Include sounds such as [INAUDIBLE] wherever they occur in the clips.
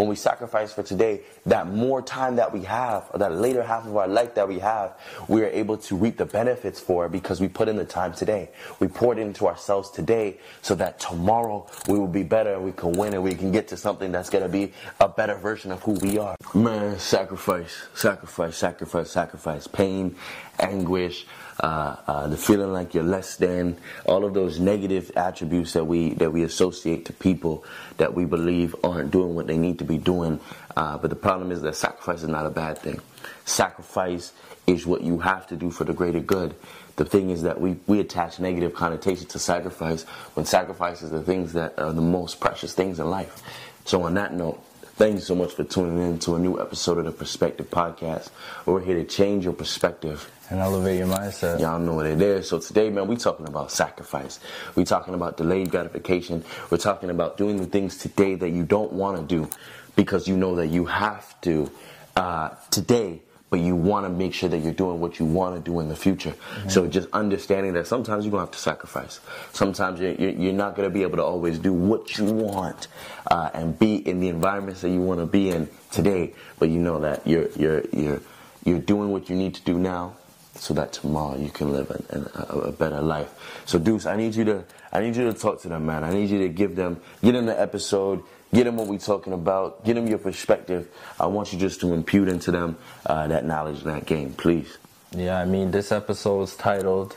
when we sacrifice for today, that more time that we have, or that later half of our life that we have, we are able to reap the benefits for because we put in the time today. We poured into ourselves today so that tomorrow we will be better and we can win and we can get to something that's going to be a better version of who we are. Man, sacrifice, sacrifice, sacrifice, sacrifice, pain, anguish, uh, uh, the feeling like you're less than, all of those negative attributes that we that we associate to people that we believe aren't doing what they need to be doing. Uh, but the problem is that sacrifice is not a bad thing. Sacrifice is what you have to do for the greater good. The thing is that we, we attach negative connotations to sacrifice when sacrifice is the things that are the most precious things in life. So on that note, Thank you so much for tuning in to a new episode of the Perspective Podcast. We're here to change your perspective and elevate your mindset. Y'all know what it is. So today, man, we talking about sacrifice. We talking about delayed gratification. We're talking about doing the things today that you don't want to do because you know that you have to uh, today but you want to make sure that you're doing what you want to do in the future. Mm-hmm. So just understanding that sometimes you're going to have to sacrifice. Sometimes you're, you're not going to be able to always do what you want uh, and be in the environments that you want to be in today, but you know that you're, you're, you're, you're doing what you need to do now so that tomorrow you can live a, a, a, better life. So Deuce, I need you to I need you to talk to them, man. I need you to give them get in the episode, Get them what we're talking about. Get them your perspective. I want you just to impute into them uh, that knowledge and that game, please. Yeah, I mean, this episode is titled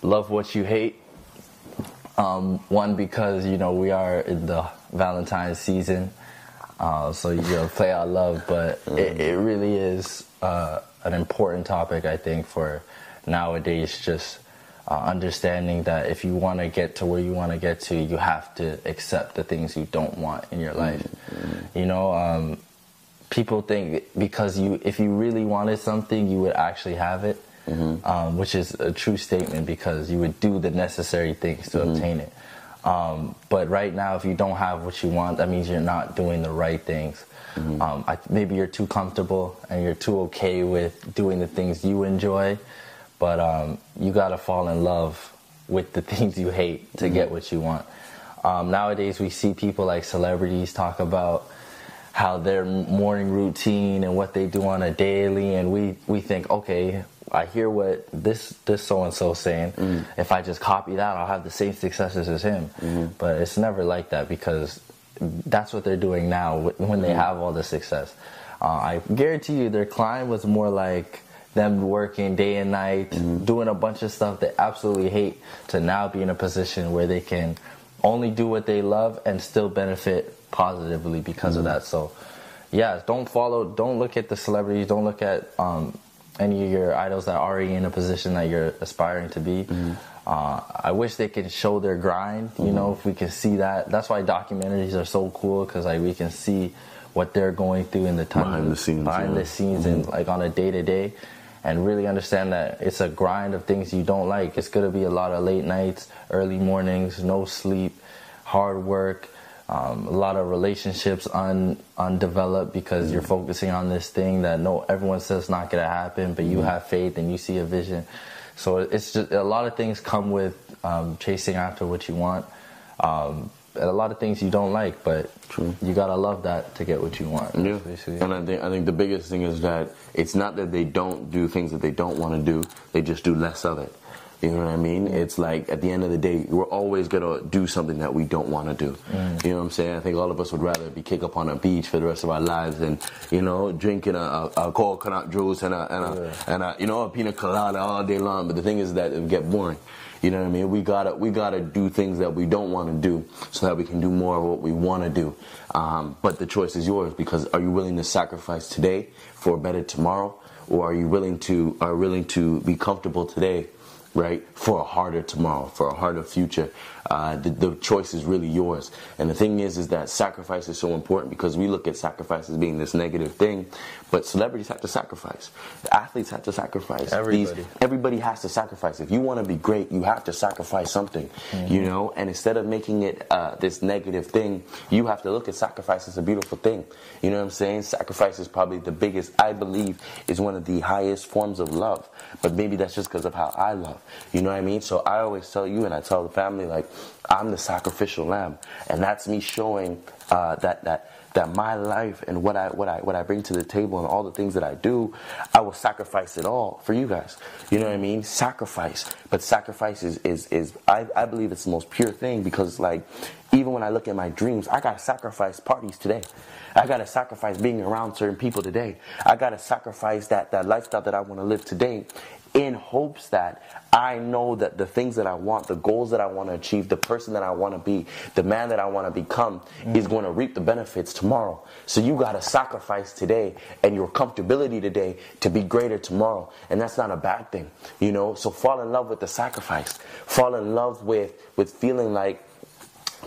Love What You Hate. Um, one, because, you know, we are in the Valentine's season. Uh, so, you know, play out love, but mm. it, it, really is uh, an important topic, I think, for nowadays just uh, understanding that if you want to get to where you want to get to, you have to accept the things you don't want in your life. Mm-hmm. You know, um, people think because you, if you really wanted something, you would actually have it, mm-hmm. um, which is a true statement because you would do the necessary things to mm-hmm. obtain it. Um, but right now, if you don't have what you want, that means you're not doing the right things. Mm-hmm. Um, I, maybe you're too comfortable and you're too okay with doing the things you enjoy but um, you gotta fall in love with the [LAUGHS] things you hate to mm-hmm. get what you want. Um, nowadays, we see people like celebrities talk about how their morning routine and what they do on a daily, and we we think, okay, I hear what this this so and so saying. Mm. If I just copy that, I'll have the same successes as him. Mm-hmm. But it's never like that because that's what they're doing now when they mm-hmm. have all the success. Uh, I guarantee you, their climb was more like them working day and night, mm-hmm. doing a bunch of stuff they absolutely hate, to now be in a position where they can only do what they love and still benefit positively because mm-hmm. of that. So, yeah, don't follow, don't look at the celebrities, don't look at um, any of your idols that are already in a position that you're aspiring to be. Mm-hmm. Uh, I wish they could show their grind. You mm-hmm. know, if we can see that. That's why documentaries are so cool because like we can see what they're going through in the time behind the scenes, behind yeah. the scenes, and mm-hmm. like on a day to day and really understand that it's a grind of things you don't like. It's going to be a lot of late nights, early mornings, no sleep, hard work, um, a lot of relationships un, undeveloped because mm-hmm. you're focusing on this thing that no everyone says not going to happen, but you mm-hmm. have faith and you see a vision. So it's just a lot of things come with um, chasing after what you want. Um, a lot of things you don't like, but True. you gotta love that to get what you want. Yeah, basically. and I think I think the biggest thing is that it's not that they don't do things that they don't want to do; they just do less of it. You know what I mean? It's like at the end of the day, we're always gonna do something that we don't want to do. Mm. You know what I'm saying? I think all of us would rather be kicked up on a beach for the rest of our lives than you know drinking a, a, a coconut juice and a and a, yeah. and a you know a pina colada all day long. But the thing is that it would get boring. You know what I mean? We gotta we gotta do things that we don't want to do so that we can do more of what we want to do. Um, but the choice is yours because are you willing to sacrifice today for a better tomorrow, or are you willing to are willing to be comfortable today, right, for a harder tomorrow, for a harder future? Uh, the, the, choice is really yours. And the thing is, is that sacrifice is so important because we look at sacrifice as being this negative thing, but celebrities have to sacrifice. The athletes have to sacrifice. Everybody. These, everybody has to sacrifice. If you want to be great, you have to sacrifice something, mm-hmm. you know. And instead of making it uh, this negative thing, you have to look at sacrifice as a beautiful thing. You know what I'm saying? Sacrifice is probably the biggest. I believe is one of the highest forms of love. But maybe that's just because of how I love. You know what I mean? So I always tell you, and I tell the family, like I'm the sacrificial lamb, and that's me showing uh, that that that my life and what I what I what I bring to the table and all the things that I do, I will sacrifice it all for you guys. You know what I mean? Sacrifice. But sacrifice is is, is I, I believe it's the most pure thing because like even when I look at my dreams, I gotta sacrifice parties today. I gotta sacrifice being around certain people today. I gotta sacrifice that, that lifestyle that I wanna live today in hopes that I know that the things that I want, the goals that I want to achieve, the person that I want to be, the man that I want to become mm. is going to reap the benefits tomorrow. So you got to sacrifice today and your comfortability today to be greater tomorrow. And that's not a bad thing, you know? So fall in love with the sacrifice. Fall in love with, with feeling like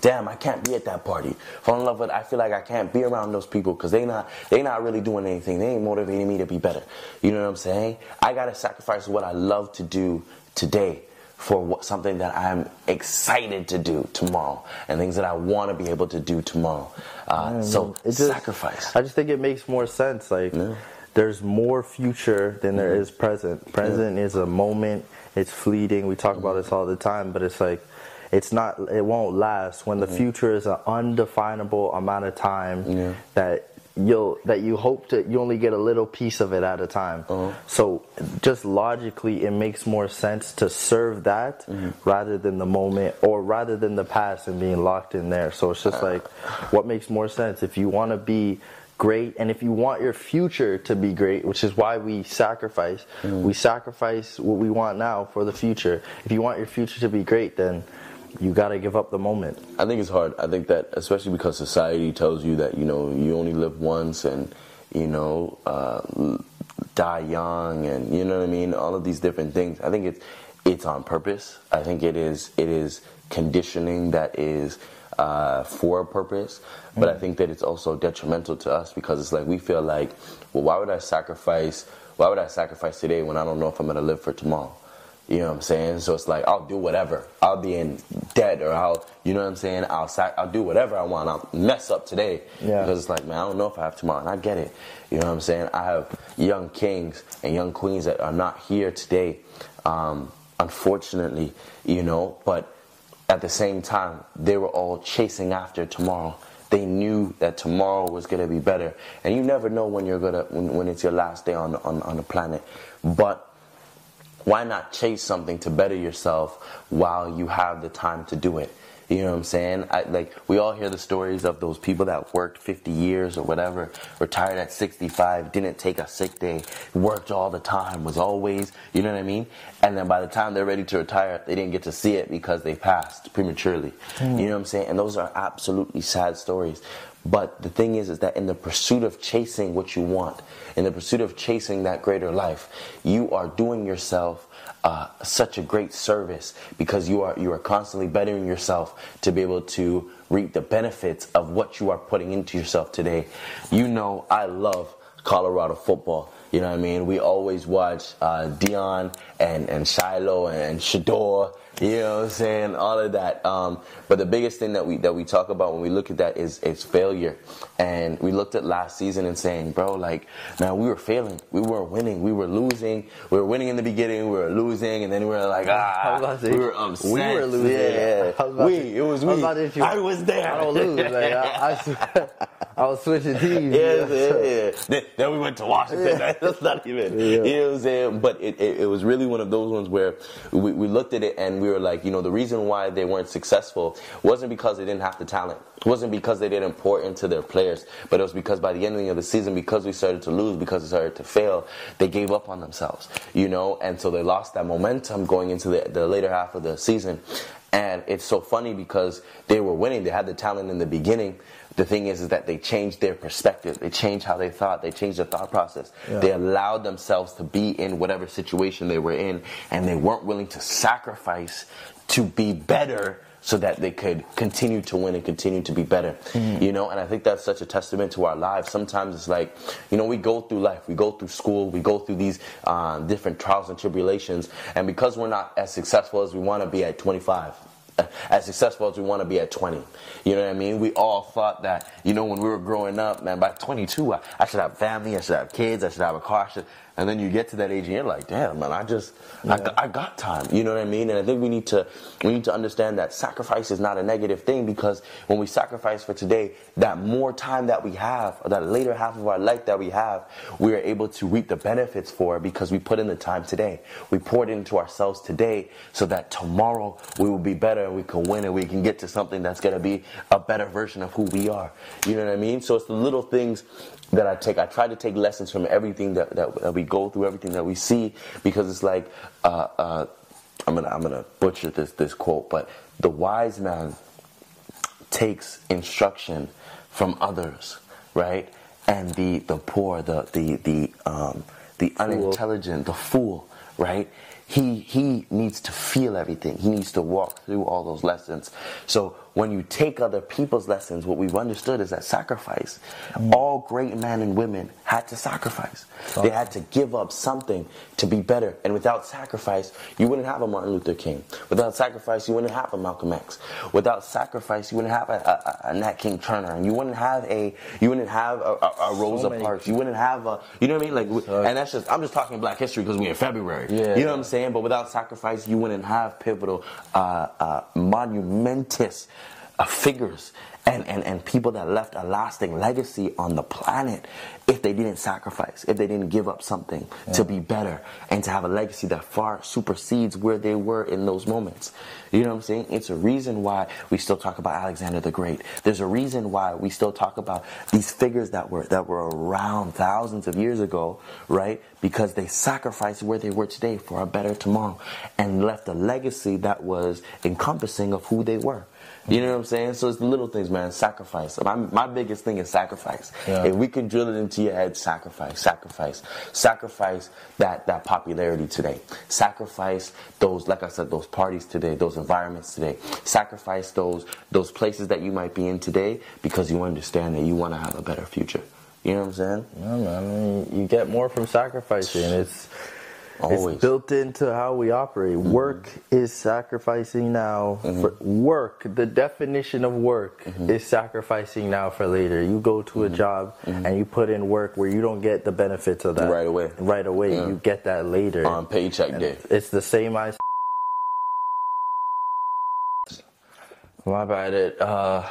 damn, I can't be at that party. Fall in love with, I feel like I can't be around those people because they not they not really doing anything. They ain't motivating me to be better. You know what I'm saying? I gotta sacrifice what I love to do today for what, something that I'm excited to do tomorrow and things that I want to be able to do tomorrow. Uh, so it's sacrifice. I just think it makes more sense. Like yeah. there's more future than there mm-hmm. is present. Present yeah. is a moment. It's fleeting. We talk mm-hmm. about this all the time, but it's like it's not it won't last when the mm-hmm. future is an undefinable amount of time yeah. that you'll that you hope to you only get a little piece of it at a time uh-huh. so just logically it makes more sense to serve that mm-hmm. rather than the moment or rather than the past and being locked in there so it's just like what makes more sense if you want to be great and if you want your future to be great which is why we sacrifice mm-hmm. we sacrifice what we want now for the future if you want your future to be great then you got to give up the moment. I think it's hard. I think that especially because society tells you that you know you only live once and you know uh, die young and you know what I mean. All of these different things. I think it's it's on purpose. I think it is it is conditioning that is uh, for a purpose. But mm. I think that it's also detrimental to us because it's like we feel like, well, why would I sacrifice? Why would I sacrifice today when I don't know if I'm going to live for tomorrow? You know what I'm saying? So it's like I'll do whatever. I'll be in debt or I'll, you know what I'm saying? I'll I'll do whatever I want. I'll mess up today yeah. because it's like, man, I don't know if I have tomorrow, and I get it. You know what I'm saying? I have young kings and young queens that are not here today, um, unfortunately. You know, but at the same time, they were all chasing after tomorrow. They knew that tomorrow was gonna be better, and you never know when you're gonna when, when it's your last day on on on the planet, but why not chase something to better yourself while you have the time to do it? You know what I'm saying? I, like we all hear the stories of those people that worked 50 years or whatever, retired at 65, didn't take a sick day, worked all the time, was always, you know what I mean? And then by the time they're ready to retire, they didn't get to see it because they passed prematurely. Mm. You know what I'm saying? And those are absolutely sad stories. But the thing is, is that in the pursuit of chasing what you want, in the pursuit of chasing that greater life, you are doing yourself uh, such a great service because you are you are constantly bettering yourself to be able to reap the benefits of what you are putting into yourself today. You know, I love Colorado football. You know what I mean? We always watch uh, Deion and, and Shiloh and Shedeur you know what I'm saying? All of that. Um, but the biggest thing that we that we talk about when we look at that is is failure. And we looked at last season and saying, bro, like, man, we were failing. We weren't winning. We were losing. We were winning in the beginning. We were losing, and then we were like, ah, we were upset. We were losing. Yeah, yeah. We. It was we. I was, I was there. I don't lose. Like, I, I, [LAUGHS] I, was switching teams. Yeah, yeah, yeah. Then, then, we went to Washington. Yeah. [LAUGHS] That's not even. Yeah. You know what I'm saying? But it, it, it was really one of those ones where we, we looked at it and we were like, you know, the reason why they weren't successful wasn't because they didn't have the talent. It wasn't because they didn't pour into their players, but it was because by the ending of the season, because we started to lose, because we started to fail, they gave up on themselves, you know, and so they lost that momentum going into the, the later half of the season. And it's so funny because they were winning, they had the talent in the beginning, the thing is, is that they changed their perspective. They changed how they thought. They changed their thought process. Yeah. They allowed themselves to be in whatever situation they were in, and they weren't willing to sacrifice to be better so that they could continue to win and continue to be better. Mm-hmm. You know, and I think that's such a testament to our lives. Sometimes it's like, you know, we go through life, we go through school, we go through these uh, different trials and tribulations, and because we're not as successful as we want to be at 25, as successful as we want to be at 20. You know what I mean? We all thought that, you know, when we were growing up, man, by 22, I, I should have family, I should have kids, I should have a car. Should, and then you get to that age and you're like, damn, man, I just, yeah. I, I got time. You know what I mean? And I think we need to, we need to understand that sacrifice is not a negative thing because when we sacrifice for today, that more time that we have, or that later half of our life that we have, we are able to reap the benefits for because we put in the time today. We poured into ourselves today so that tomorrow we will be better and we can win and we can get to something that's going to be a better version of who we are. You know what I mean? So it's the little things that I take. I try to take lessons from everything that, that, that we go through, everything that we see, because it's like uh, uh, I'm gonna I'm gonna butcher this this quote, but the wise man takes instruction from others, right? And the the poor, the the the um, the unintelligent, the fool, right? He he needs to feel everything. He needs to walk through all those lessons. So when you take other people's lessons, what we've understood is that sacrifice. Mm. All great men and women had to sacrifice. They had to give up something to be better. And without sacrifice, you wouldn't have a Martin Luther King. Without sacrifice, you wouldn't have a Malcolm X. Without sacrifice, you wouldn't have a, a, a Nat King Turner, and you wouldn't have a you wouldn't have a, a, Rosa so Parks. You wouldn't have a you know what I mean? Like, and that's just I'm just talking Black History because we're in February. Yeah. You know what I'm saying? But without sacrifice, you wouldn't have pivotal, uh, uh, monumentous uh, figures and, and, and people that left a lasting legacy on the planet if they didn't sacrifice, if they didn't give up something yeah. to be better and to have a legacy that far supersedes where they were in those moments. You know what I'm saying? It's a reason why we still talk about Alexander the Great. There's a reason why we still talk about these figures that were that were around thousands of years ago, right? Because they sacrificed where they were today for a better tomorrow and left a legacy that was encompassing of who they were. You know what I'm saying? So it's the little things, man. Sacrifice. My, my biggest thing is sacrifice. Yeah. If we can drill it into your head, sacrifice, sacrifice, sacrifice that, that popularity today. Sacrifice those, like I said, those parties today, those environments today. Sacrifice those, those places that you might be in today because you understand that you want to have a better future. You know what I'm saying? Yeah, man. I mean, you get more from sacrificing. It's, Always. It's built into how we operate. Mm-hmm. Work is sacrificing now mm-hmm. for work. The definition of work mm-hmm. is sacrificing now for later. You go to a mm-hmm. job mm-hmm. and you put in work where you don't get the benefits of that right away. Right away, yeah. you get that later on paycheck and day. It's the same as. My bad. It uh,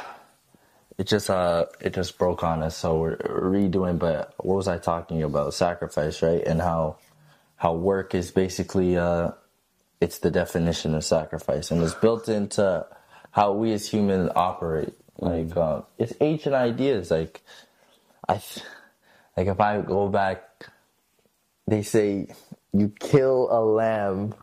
it just uh, it just broke on us, so we're redoing. But what was I talking about? Sacrifice, right? And how how work is basically uh, it's the definition of sacrifice and it's built into how we as humans operate. Like mm-hmm. uh, it's ancient ideas. Like I, like if I go back, they say you kill a lamb.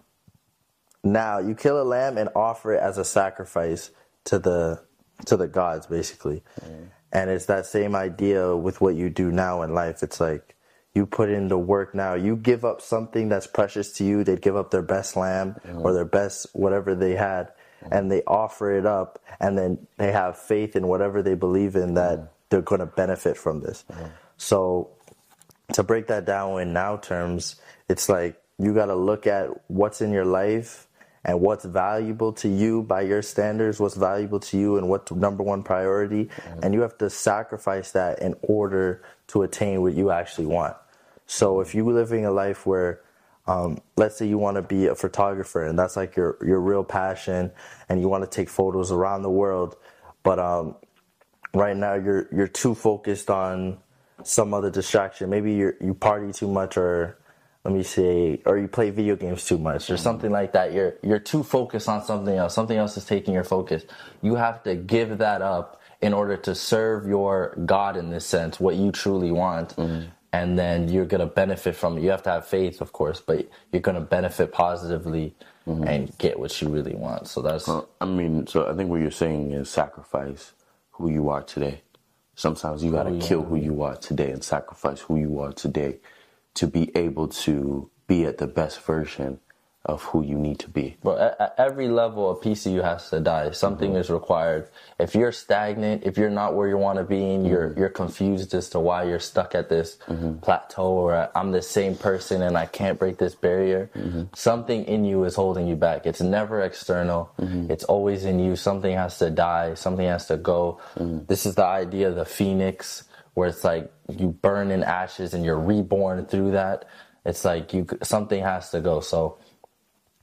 Now you kill a lamb and offer it as a sacrifice to the to the gods, basically. Mm. And it's that same idea with what you do now in life. It's like you put in the work now. You give up something that's precious to you. They'd give up their best lamb mm-hmm. or their best whatever they had, mm-hmm. and they offer it up, and then they have faith in whatever they believe in that mm-hmm. they're going to benefit from this. So, to break that down in now terms, it's like you got to look at what's in your life and what's valuable to you by your standards, what's valuable to you, and what's number one priority, and you have to sacrifice that in order to attain what you actually want. So if you're living a life where, um, let's say you want to be a photographer and that's like your your real passion, and you want to take photos around the world, but um, right now you're you're too focused on some other distraction. Maybe you you party too much, or let me say, or you play video games too much, or something like that. You're you're too focused on something else. Something else is taking your focus. You have to give that up in order to serve your God in this sense, what you truly want. Mm-hmm and then you're going to benefit from it. You have to have faith, of course, but you're going to benefit positively mm-hmm. and get what you really want. So that's. Well, I mean, so I think what you're saying is sacrifice who you are today. Sometimes you got to kill who you are today and sacrifice who you are today to be able to be at the best version of who you need to be. But at, at every level, a piece of you has to die. Something Mm-hmm. is required. If you're stagnant, if you're not where you want to be, and you're Mm-hmm. you're confused as to why you're stuck at this plateau, or I'm the same person and I can't break this barrier, Mm-hmm. something in you is holding you back. It's never external. Mm-hmm. It's always in you. Something has to die. Something has to go. Mm-hmm. This is the idea of the phoenix, where it's like you burn in ashes and you're reborn through that. It's like you something has to go. So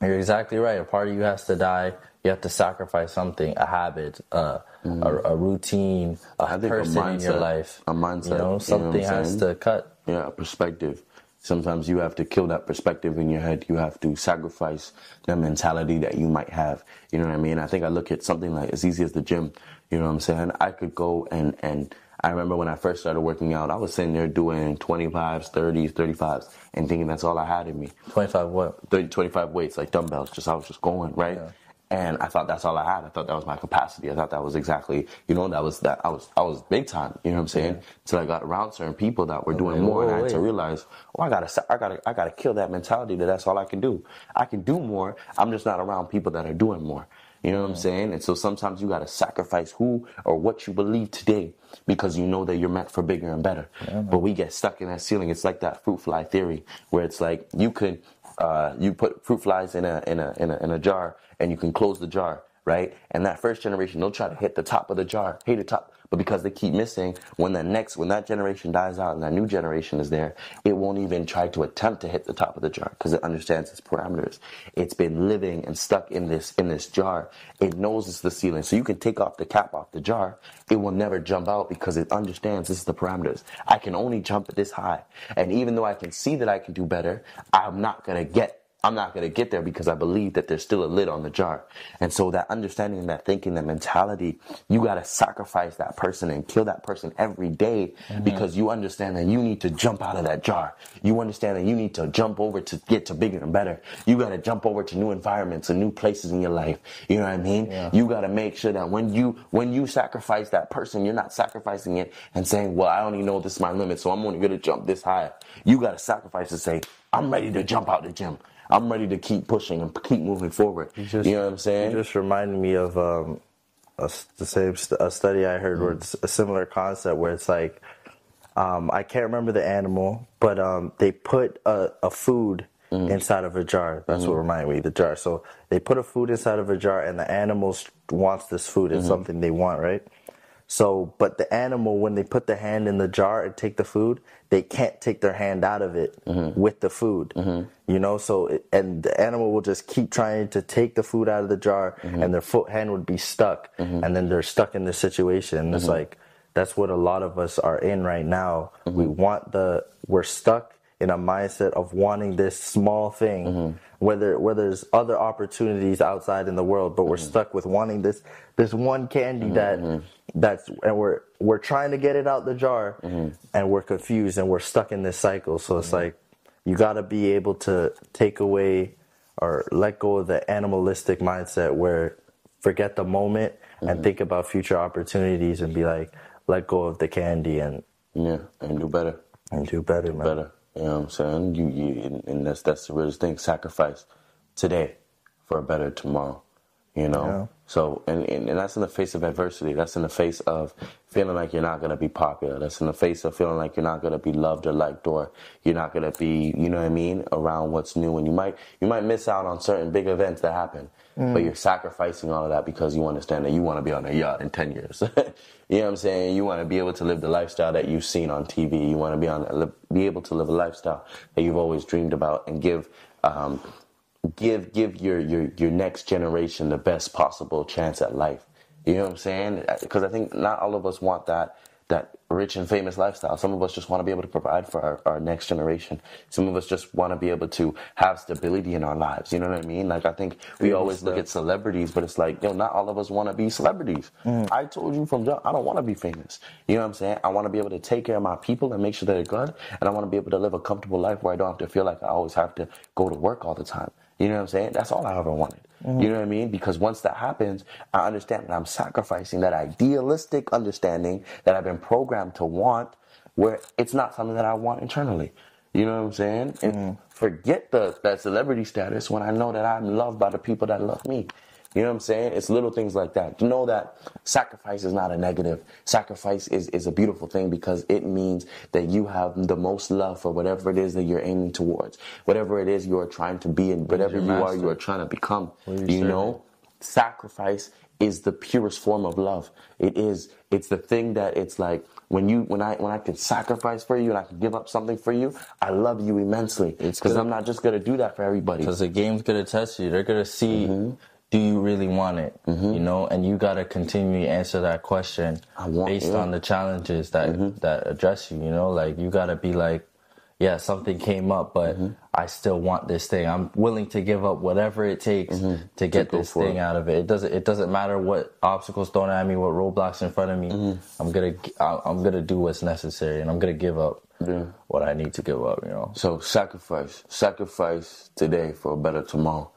you're exactly right. A part of you has to die. You have to sacrifice something, a habit, uh, a, a routine, a think a person in your life. a mindset, you You know know, something I'm has to cut. Yeah, a perspective. Sometimes you have to kill that perspective in your head. You have to sacrifice the mentality that you might have. You know what I mean? I think I look at something like as easy as the gym. You know what I'm saying? I could go and and I remember when I first started working out, I was sitting there doing 25s, 30s, 35s, and thinking that's all I had in me. 25 what? 30, 25 weights, like dumbbells. Just I was just going right. Yeah. And I thought that's all I had. I thought that was my capacity. I thought that was exactly, you know, that was that I was I was big time. You know what I'm saying? Till I got around certain people that were oh, doing like, more, and I had to realize, oh, I gotta I gotta I gotta kill that mentality that that's all I can do. I can do more. I'm just not around people that are doing more. You know what I'm saying? And so sometimes you gotta sacrifice who or what you believe today because you know that you're meant for bigger and better. but we get stuck in that ceiling. It's like that fruit fly theory where it's like you could uh, you put fruit flies in a in a in a in a jar and you can close the jar, right? And that first generation, they'll try to hit the top of the jar, hit the top, but because they keep missing, when the next when that generation dies out and that new generation is there, it won't even try to attempt to hit the top of the jar because it understands its parameters. It's been living and stuck in this in this jar. It knows it's the ceiling, so you can take off the cap off the jar. It will never jump out because it understands this is the parameters. I can only jump at this high, and even though I can see that I can do better, I'm not gonna get I'm not going to get there because I believe that there's still a lid on the jar. And so that understanding, and that thinking, that mentality, you got to sacrifice that person and kill that person every day mm-hmm. because you understand that you need to jump out of that jar. You understand that you need to jump over to get to bigger and better. You got to jump over to new environments and new places in your life. You know what I mean? Yeah. You got to make sure that when you, when you sacrifice that person, you're not sacrificing it and saying, well, I only know this is my limit, so I'm only going to jump this high. You got to sacrifice to say, I'm ready to jump out the gym. I'm ready to keep pushing and keep moving forward. You, just- know what I'm saying? You just reminded me of um, a, the same st- a study I heard where it's a similar concept where it's like um, I can't remember the animal, but um, they put a, a food inside of a jar. That's what reminded me the jar. So they put a food inside of a jar, and the animal wants this food. It's something they want, right? So, but the animal, when they put the hand in the jar and take the food, they can't take their hand out of it mm-hmm. with the food. Mm-hmm. You know, so it, and the animal will just keep trying to take the food out of the jar, mm-hmm. and their foot hand would be stuck, and then they're stuck in this situation. It's like that's what a lot of us are in right now. We want the we're stuck in a mindset of wanting this small thing whether whether there's other opportunities outside in the world but we're stuck with wanting this this one candy that that's and we're we're trying to get it out the jar mm-hmm. and we're confused and we're stuck in this cycle so it's mm-hmm. like you got to be able to take away or let go of the animalistic mindset where forget the moment and mm-hmm. think about future opportunities and be like let go of the candy and yeah, and do better. and do better man Better. You know what I'm saying? You, you and- and that's that's the realest thing. Sacrifice today for a better tomorrow. You know? Yeah. So and, and, and that's in the face of adversity. That's in the face of feeling like you're not gonna be popular. That's in the face of feeling like you're not gonna be loved or liked or you're not gonna be, you know what I mean, around what's new and you might you might miss out on certain big events that happen. But you're sacrificing all of that because you understand that you want to be on a yacht in ten years. [LAUGHS] you know what I'm saying? You want to be able to live the lifestyle that you've seen on TV. You want to be on be able to live a lifestyle that you've always dreamed about and give um, give give your, your your next generation the best possible chance at life. You know what I'm saying? Uh, because I think not all of us want that that rich and famous lifestyle. Some of us just want to be able to provide for our, our next generation. Some of us just want to be able to have stability in our lives. You know what I mean? Like I think we always look at celebrities, but it's like, yo, not all of us want to be celebrities. Mm. I told you from jump, I don't want to be famous. You know what I'm saying? I want to be able to take care of my people and make sure they're good. And I want to be able to live a comfortable life where I don't have to feel like I always have to go to work all the time. You know what I'm saying? That's all I ever wanted. You know what I mean? Because once that happens, I understand that I'm sacrificing that idealistic understanding that I've been programmed to want, where it's not something that I want internally. You know what I'm saying? And Mm-hmm. forget the that celebrity status when I know that I'm loved by the people that love me. You know what I'm saying? It's little things like that. To know that sacrifice is not a negative. Sacrifice is, is a beautiful thing because it means that you have the most love for whatever it is that you're aiming towards. Whatever it is you're trying to be and whatever you are, you are trying to become. You You know? Sacrifice is the purest form of love. It is it's the thing that it's like when you when I when I can sacrifice for you and I can give up something for you, I love you immensely. It's because. I'm not just gonna do that for everybody. Because the game's gonna test you. They're gonna see, Mm-hmm. Do you really want it? You know, and you gotta continually answer that question based. Mm-hmm. on the challenges that that address you. You know, like you gotta be like, yeah, something came up, but Mm-hmm. I still want this thing. I'm willing to give up whatever it takes to get Mm-hmm. this thing it. out of it. It doesn't. It doesn't matter what obstacles thrown at me, what roadblocks in front of me. Mm-hmm. I'm gonna. I'm gonna do what's necessary, and I'm gonna give up Yeah. what I need to give up. You know. So sacrifice, sacrifice today for a better tomorrow.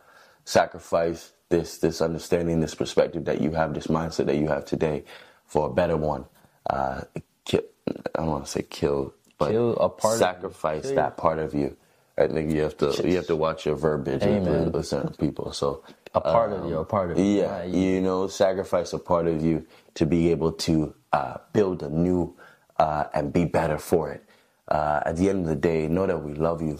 Sacrifice this this understanding, this perspective that you have, this mindset that you have today for a better one. Uh, ki- I don't want to say kill, but Kill a part sacrifice Kill- that part of you. I think you have to you have to watch your verbiage with, Amen. with, certain people. So A part of you, a part of you. yeah, you know, sacrifice a part of you to be able to uh, build a new uh, and be better for it. Uh, at the end of the day, know that we love you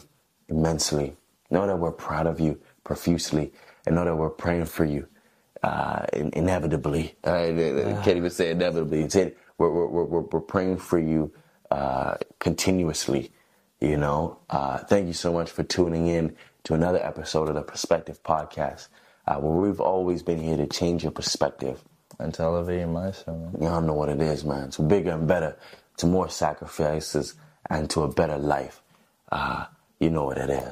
immensely. Know that we're proud of you profusely, and know that we're praying for you uh, in- inevitably. I, I can't even say inevitably. It's. We're, we're, we're, we're praying for you uh, continuously. You know, uh, thank you so much for tuning in to another episode of the Perspective Podcast, uh, where we've always been here to change your perspective. And to elevate myself. man. Y'all know what it is, man. To bigger and better, to more sacrifices, and to a better life. Uh, you know what it is.